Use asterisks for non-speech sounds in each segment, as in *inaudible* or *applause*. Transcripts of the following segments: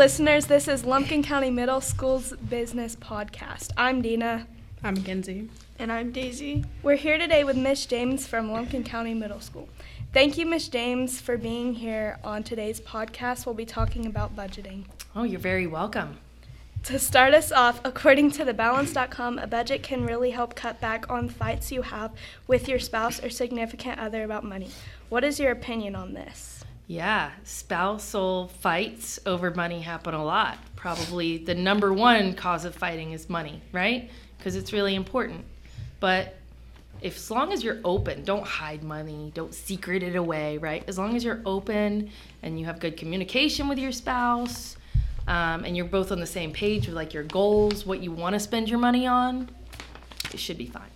listeners. This is Lumpkin County Middle School's Business Podcast. I'm Dina. I'm Mackenzie. And I'm Daisy. We're here today with Miss James from Lumpkin County Middle School. Thank you, Miss James, for being here on today's podcast. We'll be talking about budgeting. Oh, you're very welcome. To start us off, according to thebalance.com, a budget can really help cut back on fights you have with your spouse or significant other about money. What is your opinion on this? Yeah, spousal fights over money happen a lot. Probably the number one cause of fighting is money, right? Because it's really important. But if as long as you're open, don't hide money, don't secret it away, right? As long as you're open and you have good communication with your spouse, um, and you're both on the same page with like your goals, what you want to spend your money on, it should be fine.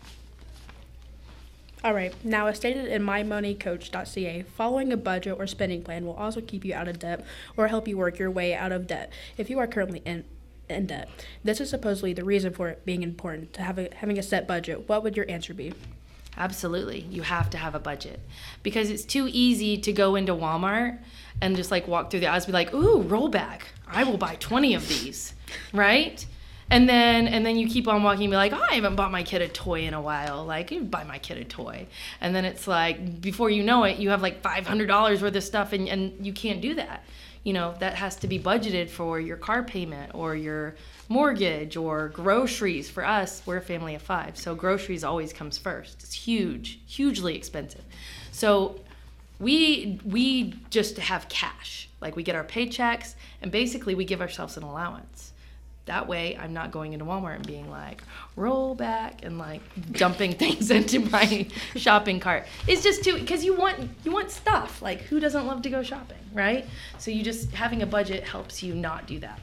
All right, now as stated in mymoneycoach.ca, following a budget or spending plan will also keep you out of debt or help you work your way out of debt if you are currently in, in debt. This is supposedly the reason for it being important to have a, having a set budget. What would your answer be? Absolutely. You have to have a budget because it's too easy to go into Walmart and just like walk through the aisles be like, ooh, rollback. I will buy 20 of these, right? And then and then you keep on walking and be like oh i haven't bought my kid a toy in a while. Like you buy my kid a toy. And then it's like before you know it you have like $500 worth of stuff and, and you can't do that. You know that has to be budgeted for your car payment or your mortgage or groceries. For us we're a family of five so groceries always comes first. It's huge hugely expensive. So we we just have cash. Like we get our paychecks and basically we give ourselves an allowance that way i'm not going into walmart and being like roll back and like dumping *laughs* things into my shopping cart. It's just too because you want you want stuff. Like who doesn't love to go shopping right? So you just having a budget helps you not do that.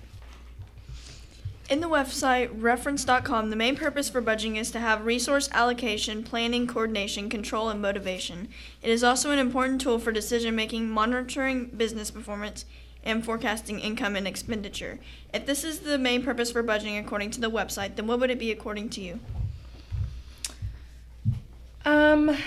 In the website reference.com, the main purpose for budgeting is to have resource allocation, planning, coordination, control, and motivation. It is also an important tool for decision making, monitoring business performance, and forecasting income and expenditure. If this is the main purpose for budgeting according to the website, then what would it be according to you? Um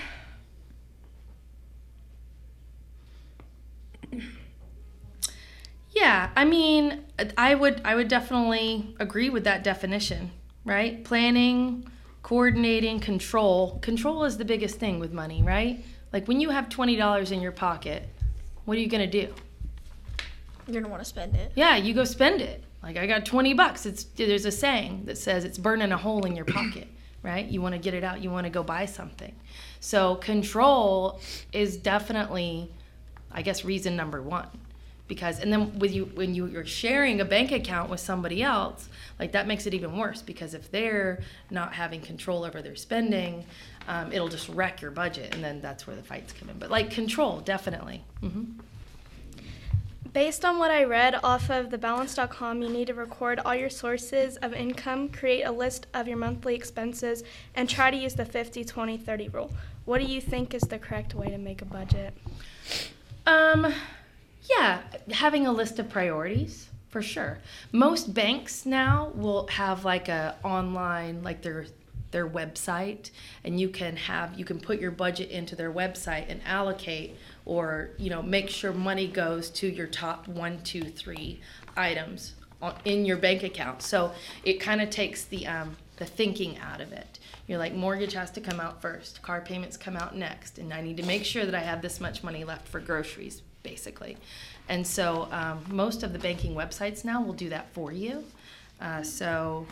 Yeah, I mean, I would I would definitely agree with that definition, right? Planning, coordinating, control. Control is the biggest thing with money, right? Like when you have $20 in your pocket, what are you going to do? You're gonna want to spend it. Yeah, you go spend it. Like I got 20 bucks. It's there's a saying that says it's burning a hole in your pocket, right? You want to get it out, you want to go buy something. So control is definitely I guess reason number 1. Because and then with you when you, you're sharing a bank account with somebody else, like that makes it even worse because if they're not having control over their spending, um, it'll just wreck your budget and then that's where the fights come in. But like control, definitely. Mm-hmm. Based on what I read off of thebalance.com, you need to record all your sources of income, create a list of your monthly expenses, and try to use the 50 20 30 rule. What do you think is the correct way to make a budget? Um, yeah, having a list of priorities for sure. Most banks now will have like a online like their their website and you can have you can put your budget into their website and allocate or you know make sure money goes to your top one two three items in your bank account. So it kind of takes the um, the thinking out of it. You're like mortgage has to come out first car payments come out next and i need to make sure that i have this much money left for groceries basically. And so um, most of the banking websites now will do that for you. Uh, so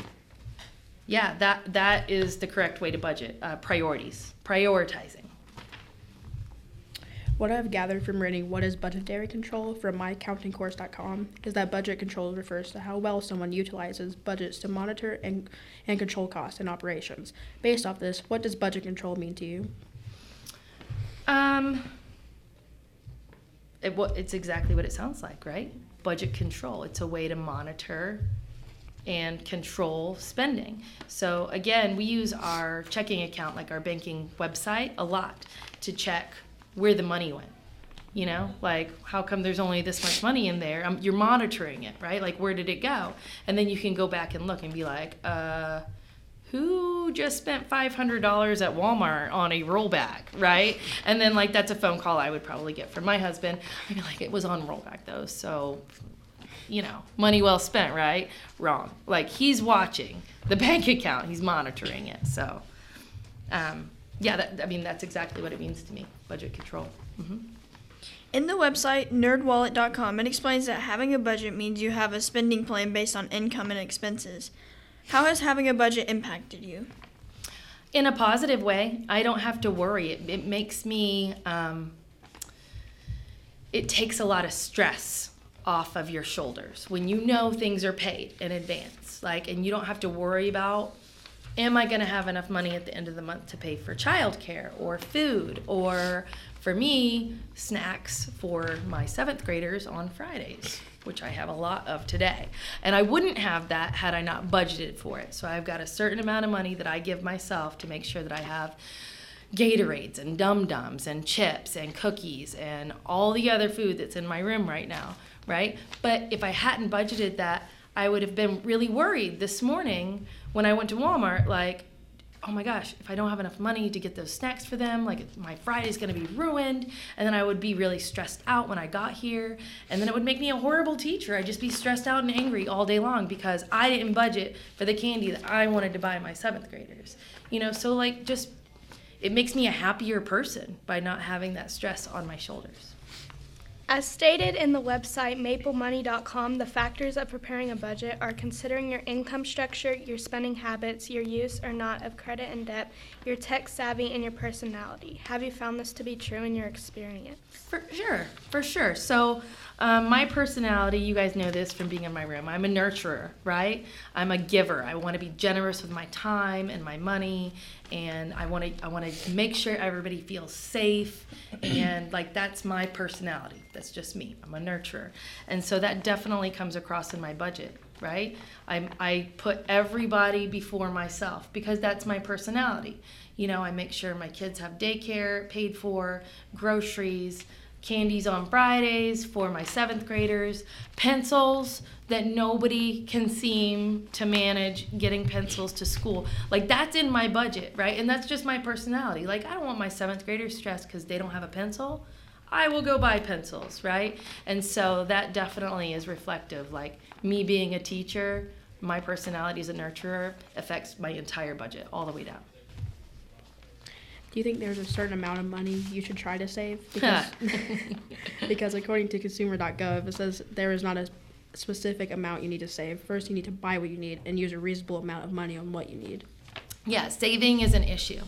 yeah that that is the correct way to budget uh, priorities prioritizing what I've gathered from reading What is Budgetary Control from myaccountingcourse.com is that budget control refers to how well someone utilizes budgets to monitor and, and control costs and operations. Based off this, what does budget control mean to you? Um, it, it's exactly what it sounds like, right? Budget control. It's a way to monitor and control spending. So again, we use our checking account, like our banking website, a lot to check where the money went. You know, like how come there's only this much money in there? Um, you're monitoring it, right? Like where did it go? And then you can go back and look and be like, uh, who just spent $500 at Walmart on a rollback, right? And then like that's a phone call I would probably get from my husband. I'd be like, it was on rollback though, so you know, money well spent, right? Wrong. Like he's watching the *laughs* bank account, he's monitoring it. So, um, yeah, that, I mean, that's exactly what it means to me budget control. hmm In the website nerdwallet.com, it explains that having a budget means you have a spending plan based on income and expenses. How has having a budget impacted you? in a positive way. I don't have to worry. It, it makes me, um, it takes a lot of stress off of your shoulders when you know things are paid in advance. Like, and you don't have to worry about, am I going to have enough money at the end of the month to pay for childcare or food or for me, snacks for my seventh graders on Fridays, which I have a lot of today. And I wouldn't have that had I not budgeted for it. So I've got a certain amount of money that I give myself to make sure that I have Gatorades and Dum Dums and chips and cookies and all the other food that's in my room right now, right? But if I hadn't budgeted that, I would have been really worried this morning when I went to Walmart, like, oh my gosh, if I don't have enough money to get those snacks for them, like my Friday's gonna be ruined. And then I would be really stressed out when I got here. And then it would make me a horrible teacher. I'd just be stressed out and angry all day long because I didn't budget for the candy that I wanted to buy my seventh graders. You know, so like just, it makes me a happier person by not having that stress on my shoulders. As stated in the website maplemoney.com, the factors of preparing a budget are considering your income structure, your spending habits, your use or not of credit and debt, your tech savvy, and your personality. Have you found this to be true in your experience? For sure, for sure. So, um, my personality, you guys know this from being in my room. I'm a nurturer, right? I'm a giver. I want to be generous with my time and my money, and I want to I want to make sure everybody feels safe, and like that's my personality. That's just me. I'm a nurturer, and so that definitely comes across in my budget, right? I I put everybody before myself because that's my personality. You know, I make sure my kids have daycare paid for, groceries candies on Fridays for my seventh graders, pencils that nobody can seem to manage getting pencils to school. Like that's in my budget, right? And that's just my personality. Like I don't want my seventh graders stressed because they don't have a pencil. I will go buy pencils, right? And so that definitely is reflective. Like me being a teacher, my personality as a nurturer affects my entire budget all the way down. Do you think there's a certain amount of money you should try to save? Because, *laughs* because according to consumer.gov, it says there is not a specific amount you need to save. First, you need to buy what you need and use a reasonable amount of money on what you need. Yeah, saving is an issue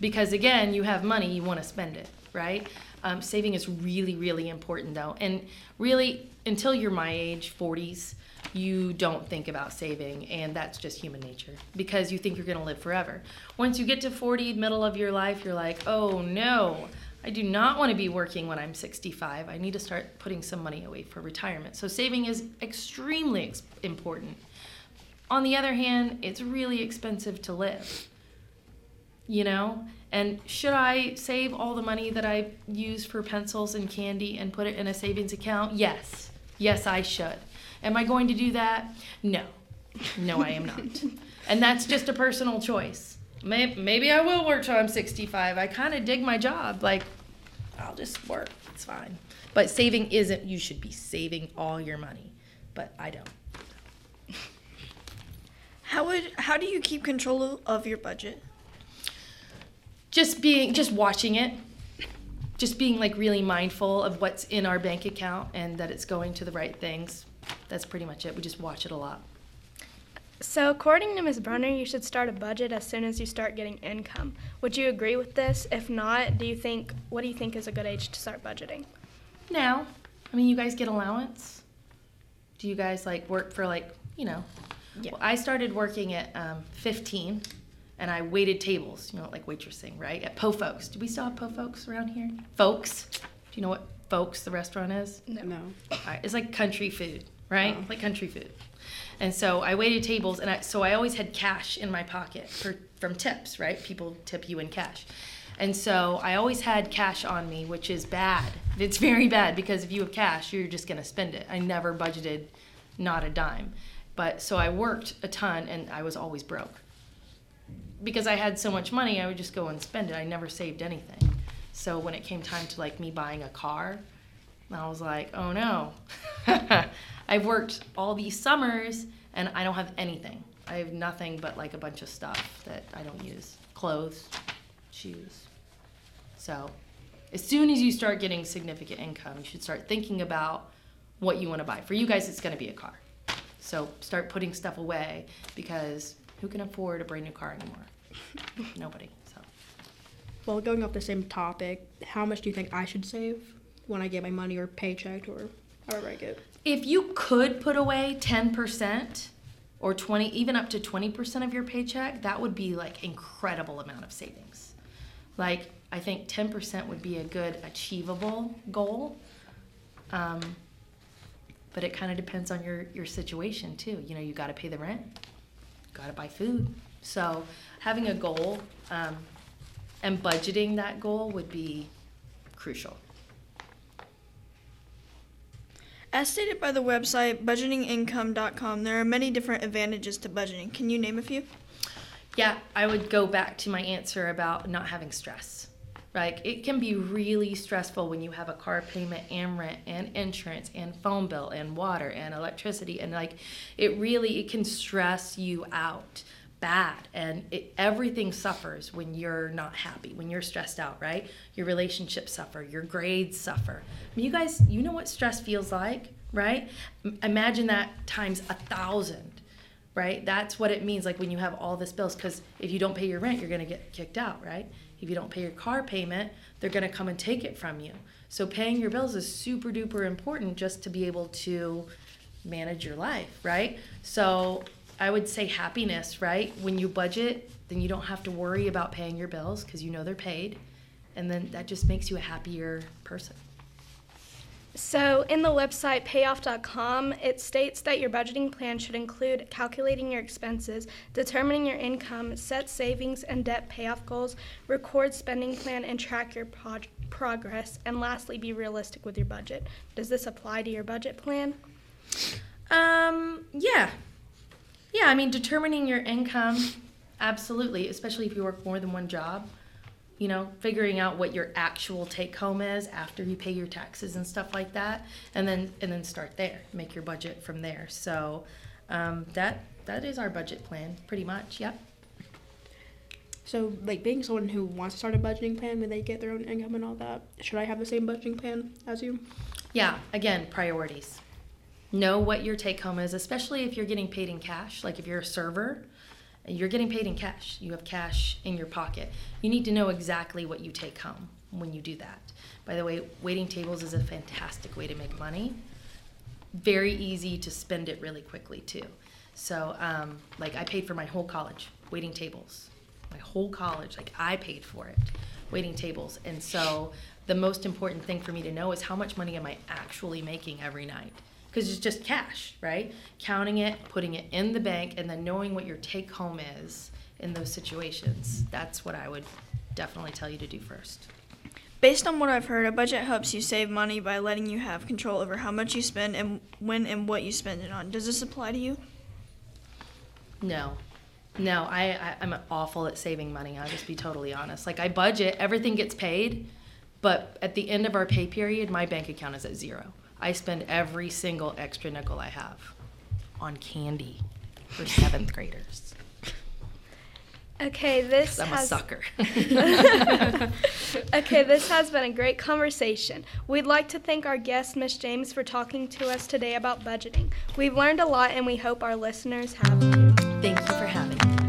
because again, you have money, you want to spend it, right? Um, saving is really, really important though, and really until you're my age, 40s, you don't think about saving, and that's just human nature because you think you're going to live forever. Once you get to 40, middle of your life, you're like, oh no. I do not want to be working when I'm 65. I need to start putting some money away for retirement. So, saving is extremely ex- important. On the other hand, it's really expensive to live. You know? And should I save all the money that I use for pencils and candy and put it in a savings account? Yes. Yes, I should. Am I going to do that? No. No, I am not. and that's just a personal choice. Maybe, maybe I will work till I'm 65. I kind of dig my job. Like, I'll just work. It's fine. But saving isn't, you should be saving all your money. But I don't. How would how do you keep control of your budget? just being just watching it just being like really mindful of what's in our bank account and that it's going to the right things that's pretty much it we just watch it a lot So, according to Ms. Brunner, you should start a budget as soon as you start getting income. Would you agree with this? If not, do you think what do you think is a good age to start budgeting? now i mean you guys get allowance do you guys like work for like you know Yeah. well, i started working at um, 15 and i waited tables you know like waitressing right at Po' Folks do we still have Po' Folks around here folks do you know what folks the restaurant is No. Alright, It's like country food, right? Like country food. And so I waited tables, and I, so I always had cash in my pocket for, from tips, right? People tip you in cash. And so I always had cash on me, which is bad. It's very bad because if you have cash, you're just going to spend it. I never budgeted not a dime. But so I worked a ton, and I was always broke. Because I had so much money, I would just go and spend it. I never saved anything. So when it came time to like me buying a car, And I was like, oh no. *laughs* I've worked all these summers and I don't have anything. I have nothing but like a bunch of stuff that I don't use clothes, shoes. So, as soon as you start getting significant income, you should start thinking about what you want to buy. For you guys, it's going to be a car. So, start putting stuff away because who can afford a brand new car anymore? *laughs* Nobody. So, Well, going off the same topic, how much do you think I should save when I get my money or paycheck or however I get? if you could put away 10% or 20 even up to 20% of your paycheck that would be like incredible amount of savings. Like i think 10% would be a good achievable goal um, but it kind of depends on your your situation too. You know you got to pay the rent got to buy food. So having a goal um, and budgeting that goal would be crucial As stated by the website budgetingincome.com, there are many different advantages to budgeting. Can you name a few? Yeah, I would go back to my answer about not having stress. Like it can be really stressful when you have a car payment and rent and insurance and phone bill and water and electricity and like it really it can stress you out bad and it, everything suffers when you're not happy when you're stressed out right your relationships suffer your grades suffer I mean, you guys you know what stress feels like right M- imagine that times a thousand right? That's what it means like when you have all this bills cuz if you don't pay your rent, you're going to get kicked out, right? If you don't pay your car payment, they're going to come and take it from you. So paying your bills is super duper important just to be able to manage your life, right? So I would say happiness, right? When you budget, then you don't have to worry about paying your bills cuz you know they're paid. And then that just makes you a happier person. So, in the website payoff.com, it states that your budgeting plan should include calculating your expenses, determining your income, set savings and debt payoff goals, record spending plan, and track your prog- progress, and lastly, be realistic with your budget. Does this apply to your budget plan? Um, yeah. Yeah, I mean, determining your income, absolutely, especially if you work more than one job. You know, figuring out what your actual take home is after you pay your taxes and stuff like that, and then and then start there, make your budget from there. So, um, that that is our budget plan, pretty much. Yep. So, like being someone who wants to start a budgeting plan when they get their own income and all that, should I have the same budgeting plan as you? Yeah, again, priorities. Know what your take home is, especially if you're getting paid in cash. Like if you're a server, you're getting paid in cash. You have cash in your pocket. You need to know exactly what you take home when you do that. By the way, waiting tables is a fantastic way to make money. Very easy to spend it really quickly too. So, um, like I paid for my whole college waiting tables, my whole college. Like I paid for it, waiting tables. And so, the most important thing for me to know is how much money am I actually making every night? Because it's just cash, right? Counting it, putting it in the bank, and then knowing what your take home is in those situations. That's what I would definitely tell you to do first. Based on what I've heard, a budget helps you save money by letting you have control over how much you spend and when and what you spend it on. Does this apply to you? No. No, I, I I'm awful at saving money. I'll just be totally honest. Like I budget, everything gets paid, but at the end of our pay period, my bank account is at zero. I spend every single extra nickel I have on candy for seventh *laughs* graders. Okay, this I'm a sucker. *laughs* *laughs* okay, this has been a great conversation. We'd like to thank our guest, Miss James, for talking to us today about budgeting. We've learned a lot, and we hope our listeners have too. Thank you for having me.